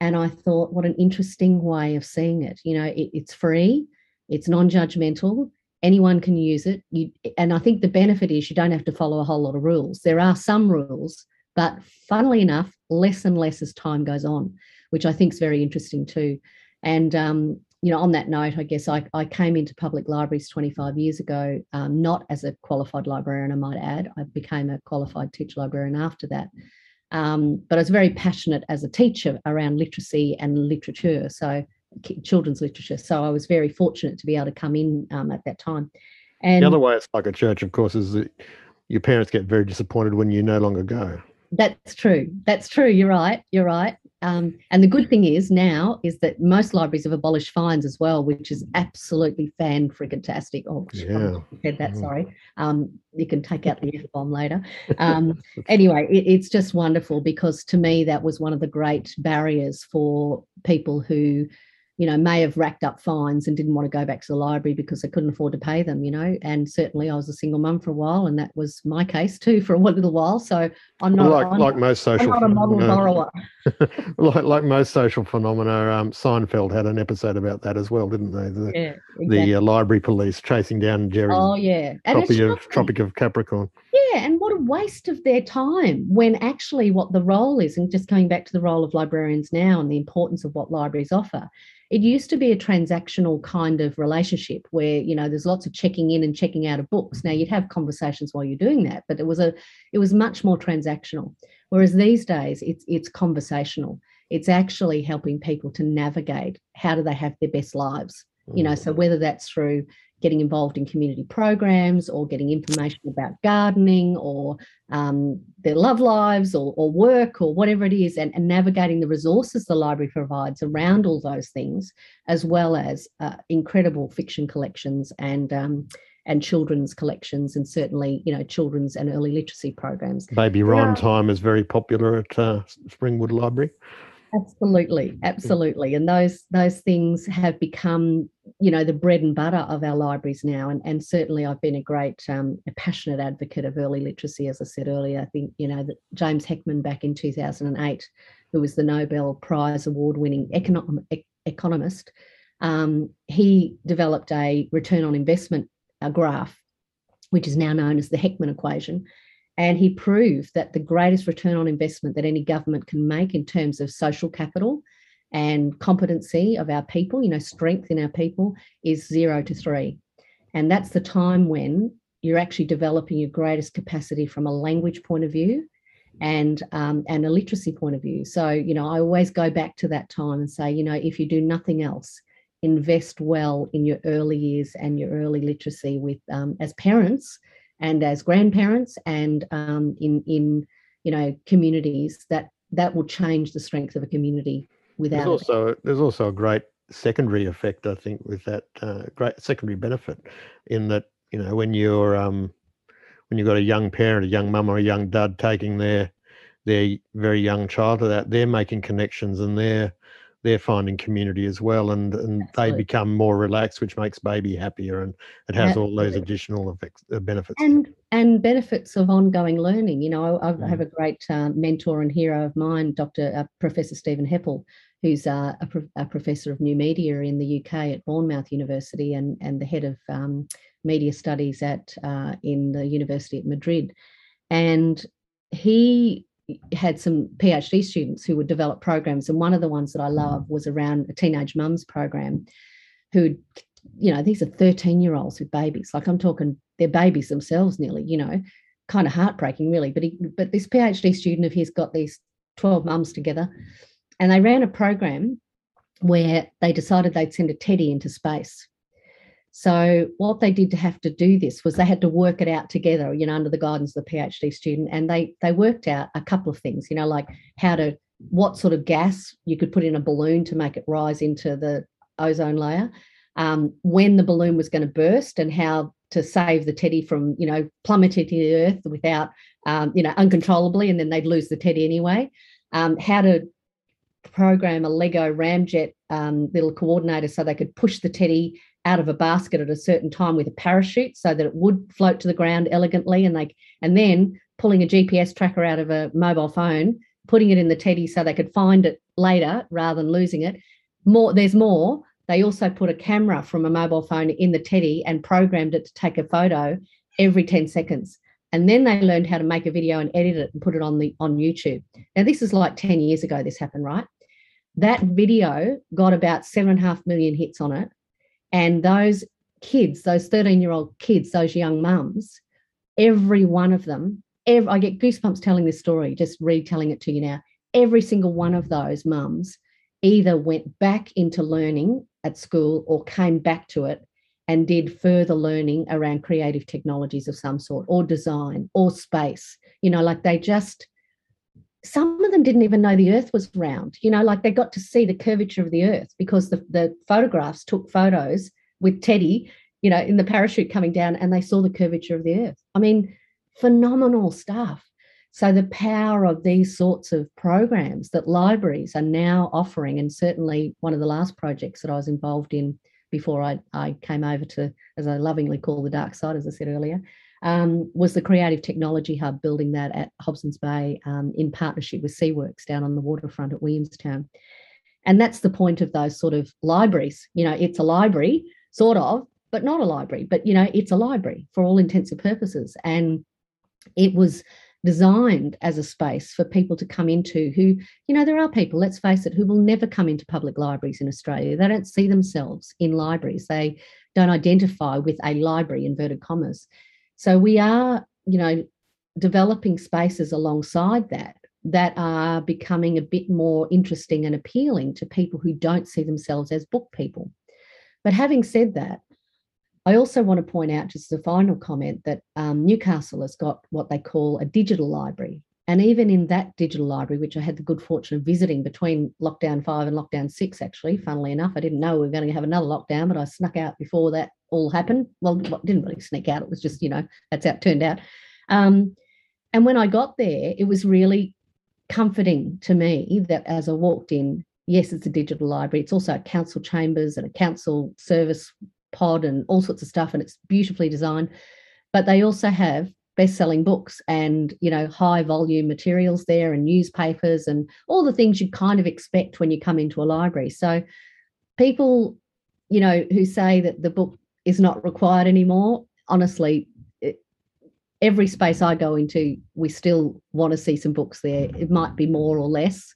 Speaker 2: And I thought, what an interesting way of seeing it. You know, it, it's free, it's non-judgmental, anyone can use it. You, and I think the benefit is you don't have to follow a whole lot of rules. There are some rules, but funnily enough, less and less as time goes on, which I think is very interesting too. And um, you know, on that note, I guess I, I came into public libraries 25 years ago, um, not as a qualified librarian, I might add. I became a qualified teacher librarian after that. Um, but I was very passionate as a teacher around literacy and literature. So children's literature. So I was very fortunate to be able to come in um, at that time. And
Speaker 1: the other way it's like a church, of course, is that your parents get very disappointed when you no longer go.
Speaker 2: That's true. That's true. You're right. You're right. Um, and the good thing is now is that most libraries have abolished fines as well, which is absolutely fan freaking tastic. Oh, yeah. said that. Mm. Sorry. Um, you can take out the f bomb later. Um, anyway, it, it's just wonderful because to me that was one of the great barriers for people who you know, may have racked up fines and didn't want to go back to the library because they couldn't afford to pay them, you know. And certainly I was a single mum for a while, and that was my case too for a little while. So I'm not
Speaker 1: like,
Speaker 2: I'm,
Speaker 1: like most social
Speaker 2: I'm not a model borrower.
Speaker 1: like, like most social phenomena, um, Seinfeld had an episode about that as well, didn't they? The, yeah, exactly. the uh, library police chasing down Jerry.
Speaker 2: Oh yeah,
Speaker 1: Tropic of, Tropic of Capricorn.
Speaker 2: Yeah, and what a waste of their time when actually what the role is, and just coming back to the role of librarians now and the importance of what libraries offer it used to be a transactional kind of relationship where you know there's lots of checking in and checking out of books. Now you'd have conversations while you're doing that but it was a it was much more transactional. Whereas these days it's it's conversational. It's actually helping people to navigate how do they have their best lives you know so mm. whether that's through getting involved in community programs or getting information about gardening or um, their love lives or, or, work or whatever it is, and, and, navigating the resources the library provides around all those things, as well as uh, incredible fiction collections and um, and children's collections, and certainly you know children's and early literacy programs.
Speaker 1: Baby rhyme time is very popular at uh, Springwood Library.
Speaker 2: Absolutely, absolutely. And those those things have become, you know, the bread and butter of our libraries now. And, and certainly I've been a great, um, a passionate advocate of early literacy, as I said earlier. I think, you know, that James Heckman back in 2008, who was the Nobel Prize award winning econom- economist, um, he developed a return on investment uh, graph, which is now known as the Heckman equation. And he proved that the greatest return on investment that any government can make in terms of social capital and competency of our people, you know, strength in our people, is zero to three. And that's the time when you're actually developing your greatest capacity from a language point of view and um, and a literacy point of view. So, you know, I always go back to that time and say, you know, if you do nothing else, invest well in your early years and your early literacy with um, as parents and as grandparents and um, in in you know communities that that will change the strength of a community without
Speaker 1: there's also there's also a great secondary effect i think with that uh, great secondary benefit in that you know when you're um when you've got a young parent a young mum or a young dad taking their their very young child to that they're making connections and they're they're finding community as well and and they become more relaxed which makes baby happier and it has Absolutely. all those additional effects uh, benefits
Speaker 2: and and benefits of ongoing learning you know i, I mm. have a great uh, mentor and hero of mine dr uh, professor stephen heppell who's uh, a, pro- a, professor of new media in the uk at bournemouth university and and the head of um, media studies at uh, in the university at madrid and he had some PhD students who would develop programs, and one of the ones that I love was around a teenage mums program, who, you know, these are thirteen year olds with babies. Like I'm talking, they're babies themselves, nearly. You know, kind of heartbreaking, really. But he, but this PhD student of his got these twelve mums together, and they ran a program where they decided they'd send a teddy into space so what they did to have to do this was they had to work it out together, you know, under the guidance of the PhD student, and they they worked out a couple of things, you know, like how to what sort of gas you could put in a balloon to make it rise into the ozone layer, um, when the balloon was going to burst, and how to save the teddy from you know plummeting to the earth without um, you know uncontrollably, and then they'd lose the teddy anyway. Um, how to program a Lego ramjet um, little coordinator so they could push the teddy out of a basket at a certain time with a parachute so that it would float to the ground elegantly and they and then pulling a GPS tracker out of a mobile phone, putting it in the teddy so they could find it later rather than losing it. More there's more. They also put a camera from a mobile phone in the teddy and programmed it to take a photo every 10 seconds. And then they learned how to make a video and edit it and put it on the on YouTube. Now this is like 10 years ago this happened, right? That video got about seven and a half million hits on it and those kids, those 13 year old kids, those young mums, every one of them, every, I get goosebumps telling this story, just retelling it to you now. Every single one of those mums either went back into learning at school or came back to it and did further learning around creative technologies of some sort or design or space. You know, like they just some of them didn't even know the earth was round you know like they got to see the curvature of the earth because the, the photographs took photos with teddy you know in the parachute coming down and they saw the curvature of the earth. I mean phenomenal stuff. So the power of these sorts of programs that libraries are now offering and certainly one of the last projects that i was involved in before i, I came over to as i lovingly call the dark side as i said earlier um, was the Creative Technology Hub, building that at Hobsons Bay um, in partnership with Seaworks down on the waterfront at Williamstown. And that's the point of those sort of libraries. You know, it's a library, sort of, but not a library, but, you know, it's a library for all intents and purposes. And it was designed as a space for people to come into who, you know, there are people, let's face it, who will never come into public libraries in Australia. They don't see themselves in libraries. They don't identify with a library, inverted commas. So we are, you know, developing spaces alongside that that are becoming a bit more interesting and appealing to people who don't see themselves as book people. But having said that, I also want to point out, just as a final comment, that um, Newcastle has got what they call a digital library. And even in that digital library, which I had the good fortune of visiting between lockdown five and lockdown six, actually, funnily enough, I didn't know we were going to have another lockdown, but I snuck out before that all happened. Well, didn't really sneak out. It was just, you know, that's how it turned out. Um, and when I got there, it was really comforting to me that as I walked in, yes, it's a digital library. It's also a council chambers and a council service pod and all sorts of stuff, and it's beautifully designed. But they also have best-selling books and you know high volume materials there and newspapers and all the things you kind of expect when you come into a library. So people you know who say that the book is not required anymore honestly it, every space i go into we still want to see some books there. It might be more or less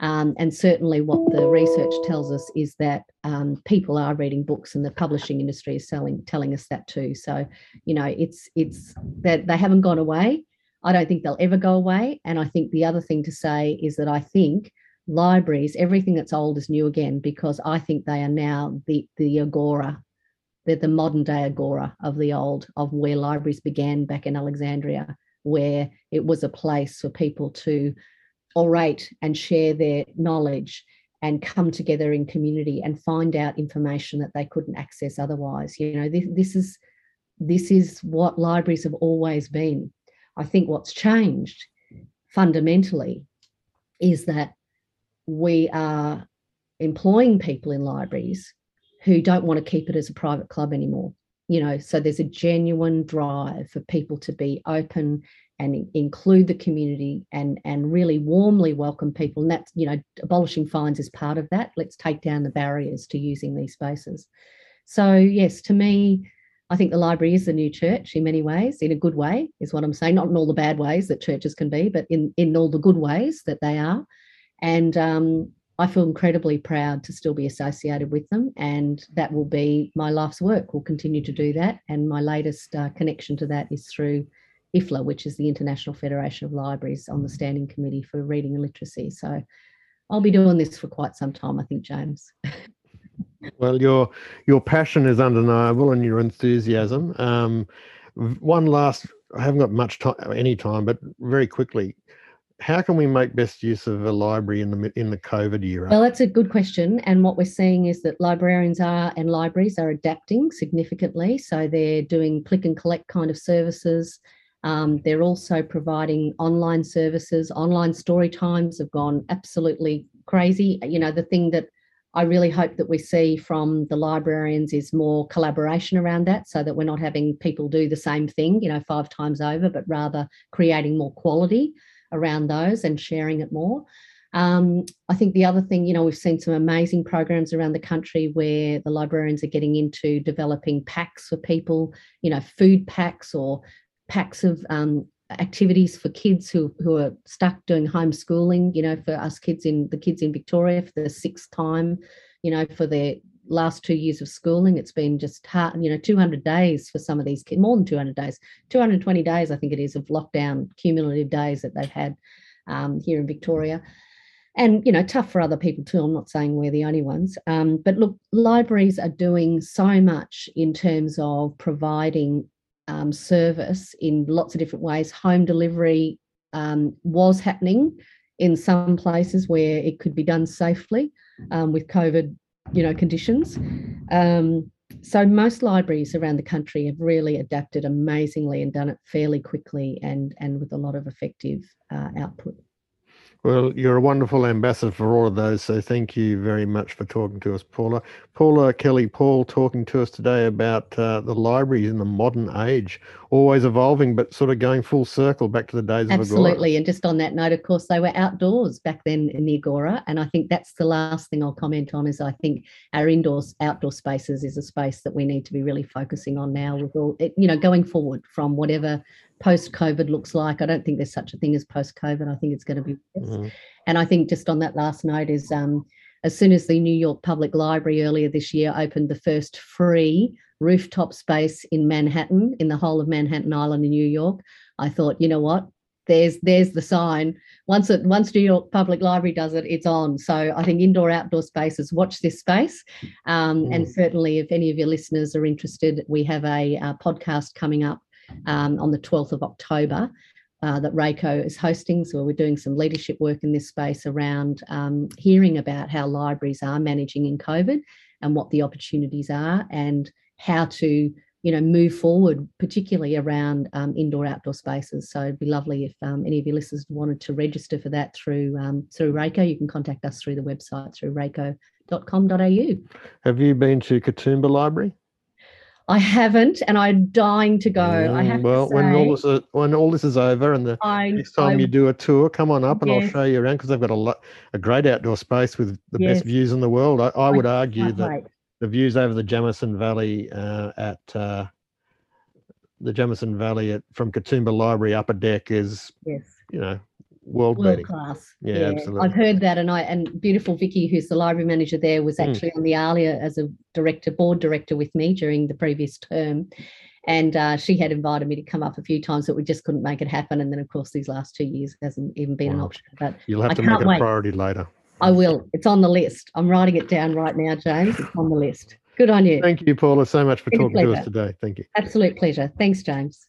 Speaker 2: um, and certainly, what the research tells us is that um, people are reading books, and the publishing industry is selling, telling us that too. So, you know, it's it's that they haven't gone away. I don't think they'll ever go away. And I think the other thing to say is that I think libraries, everything that's old is new again, because I think they are now the the agora. They're the modern day agora of the old, of where libraries began back in Alexandria, where it was a place for people to orate and share their knowledge and come together in community and find out information that they couldn't access otherwise. You know this, this is this is what libraries have always been. I think what's changed fundamentally is that we are employing people in libraries who don't want to keep it as a private club anymore. You know so there's a genuine drive for people to be open and include the community and and really warmly welcome people. And that's you know abolishing fines is part of that. Let's take down the barriers to using these spaces. So yes to me i think the library is the new church in many ways in a good way is what i'm saying. Not in all the bad ways that churches can be but in in all the good ways that they are. And um, I feel incredibly proud to still be associated with them, and that will be my life's work. We'll continue to do that, and my latest uh, connection to that is through IFLA, which is the International Federation of Libraries, on the Standing Committee for Reading and Literacy. So I'll be doing this for quite some time, I think, James.
Speaker 1: well, your your passion is undeniable, and your enthusiasm. Um, one last, I haven't got much time, any time, but very quickly, how can we make best use of a library in the in the COVID era?
Speaker 2: Well, that's a good question, and what we're seeing is that librarians are and libraries are adapting significantly. So they're doing click and collect kind of services. Um, they're also providing online services. Online story times have gone absolutely crazy. You know, the thing that I really hope that we see from the librarians is more collaboration around that so that we're not having people do the same thing, you know, five times over, but rather creating more quality around those and sharing it more. Um, I think the other thing, you know, we've seen some amazing programs around the country where the librarians are getting into developing packs for people, you know, food packs or packs of um, activities for kids who, who are stuck doing homeschooling, you know, for us kids in the kids in Victoria for the sixth time, you know, for their last two years of schooling. It's been just hard, you know, 200 days for some of these kids, more than 200 days, 220 days, I think it is, of lockdown cumulative days that they've had um, here in Victoria. And, you know, tough for other people too. I'm not saying we're the only ones. Um, but look, libraries are doing so much in terms of providing um, service in lots of different ways. Home delivery um, was happening in some places where it could be done safely um, with COVID, you know, conditions. Um, so most libraries around the country have really adapted amazingly and done it fairly quickly and and with a lot of effective uh, output.
Speaker 1: Well, you're a wonderful ambassador for all of those. So thank you very much for talking to us, Paula. Paula Kelly Paul talking to us today about uh, the libraries in the modern age, always evolving, but sort of going full circle back to the days
Speaker 2: Absolutely.
Speaker 1: of
Speaker 2: Absolutely. And just on that note, of course, they were outdoors back then in the Agora. And I think that's the last thing I'll comment on is I think our indoors outdoor spaces is a space that we need to be really focusing on now with all, you know, going forward from whatever post COVID looks like. I don't think there's such a thing as post COVID. I think it's going to be mm-hmm. And I think just on that last note is um, as soon as the New York Public Library earlier this year opened the first free rooftop space in Manhattan, in the whole of Manhattan Island in New York, I thought, you know what? There's there's the sign. Once it once New York Public Library does it, it's on. So I think indoor outdoor spaces watch this space, um, mm. and certainly if any of your listeners are interested, we have a, a podcast coming up um, on the 12th of October uh, that Raeco is hosting. So we're doing some leadership work in this space around um, hearing about how libraries are managing in COVID and what the opportunities are and how to you know move forward particularly around um, indoor outdoor spaces. So it'd be lovely if um, any of your listeners wanted to register for that through um, through Raeco you can contact us through the website through raeco.com.au
Speaker 1: have you been to Katoomba Library
Speaker 2: I haven't, and I'm dying to go. Mm, I have
Speaker 1: well, when all this is, when all this is over, and the I, next time I, you do a tour, come on up and yes. I'll show you around because they've got a lot, a great outdoor space with the yes. best views in the world. I, I would argue that right. the views over the Jamison Valley uh, at uh, the Jamison Valley at, from Katoomba Library upper deck is, yes. you know, world, world
Speaker 2: class. Yeah, yeah, absolutely. I've heard that, and I and beautiful Vicky, who's the library manager there, was hmm. actually mm. on the ALIA as a director, board director with me during the previous term. And uh, she had invited me to come up a few times, but we just couldn't make it happen. And then, of course, these last two years hasn't even been wow. an option. But
Speaker 1: you'll have I to make it a priority later.
Speaker 2: I will. It's on the list. I'm writing it down right now, James. It's on the list. Good on you.
Speaker 1: Thank you, Paula, so much for talking to us today. Thank you.
Speaker 2: Absolute pleasure. Thanks, James.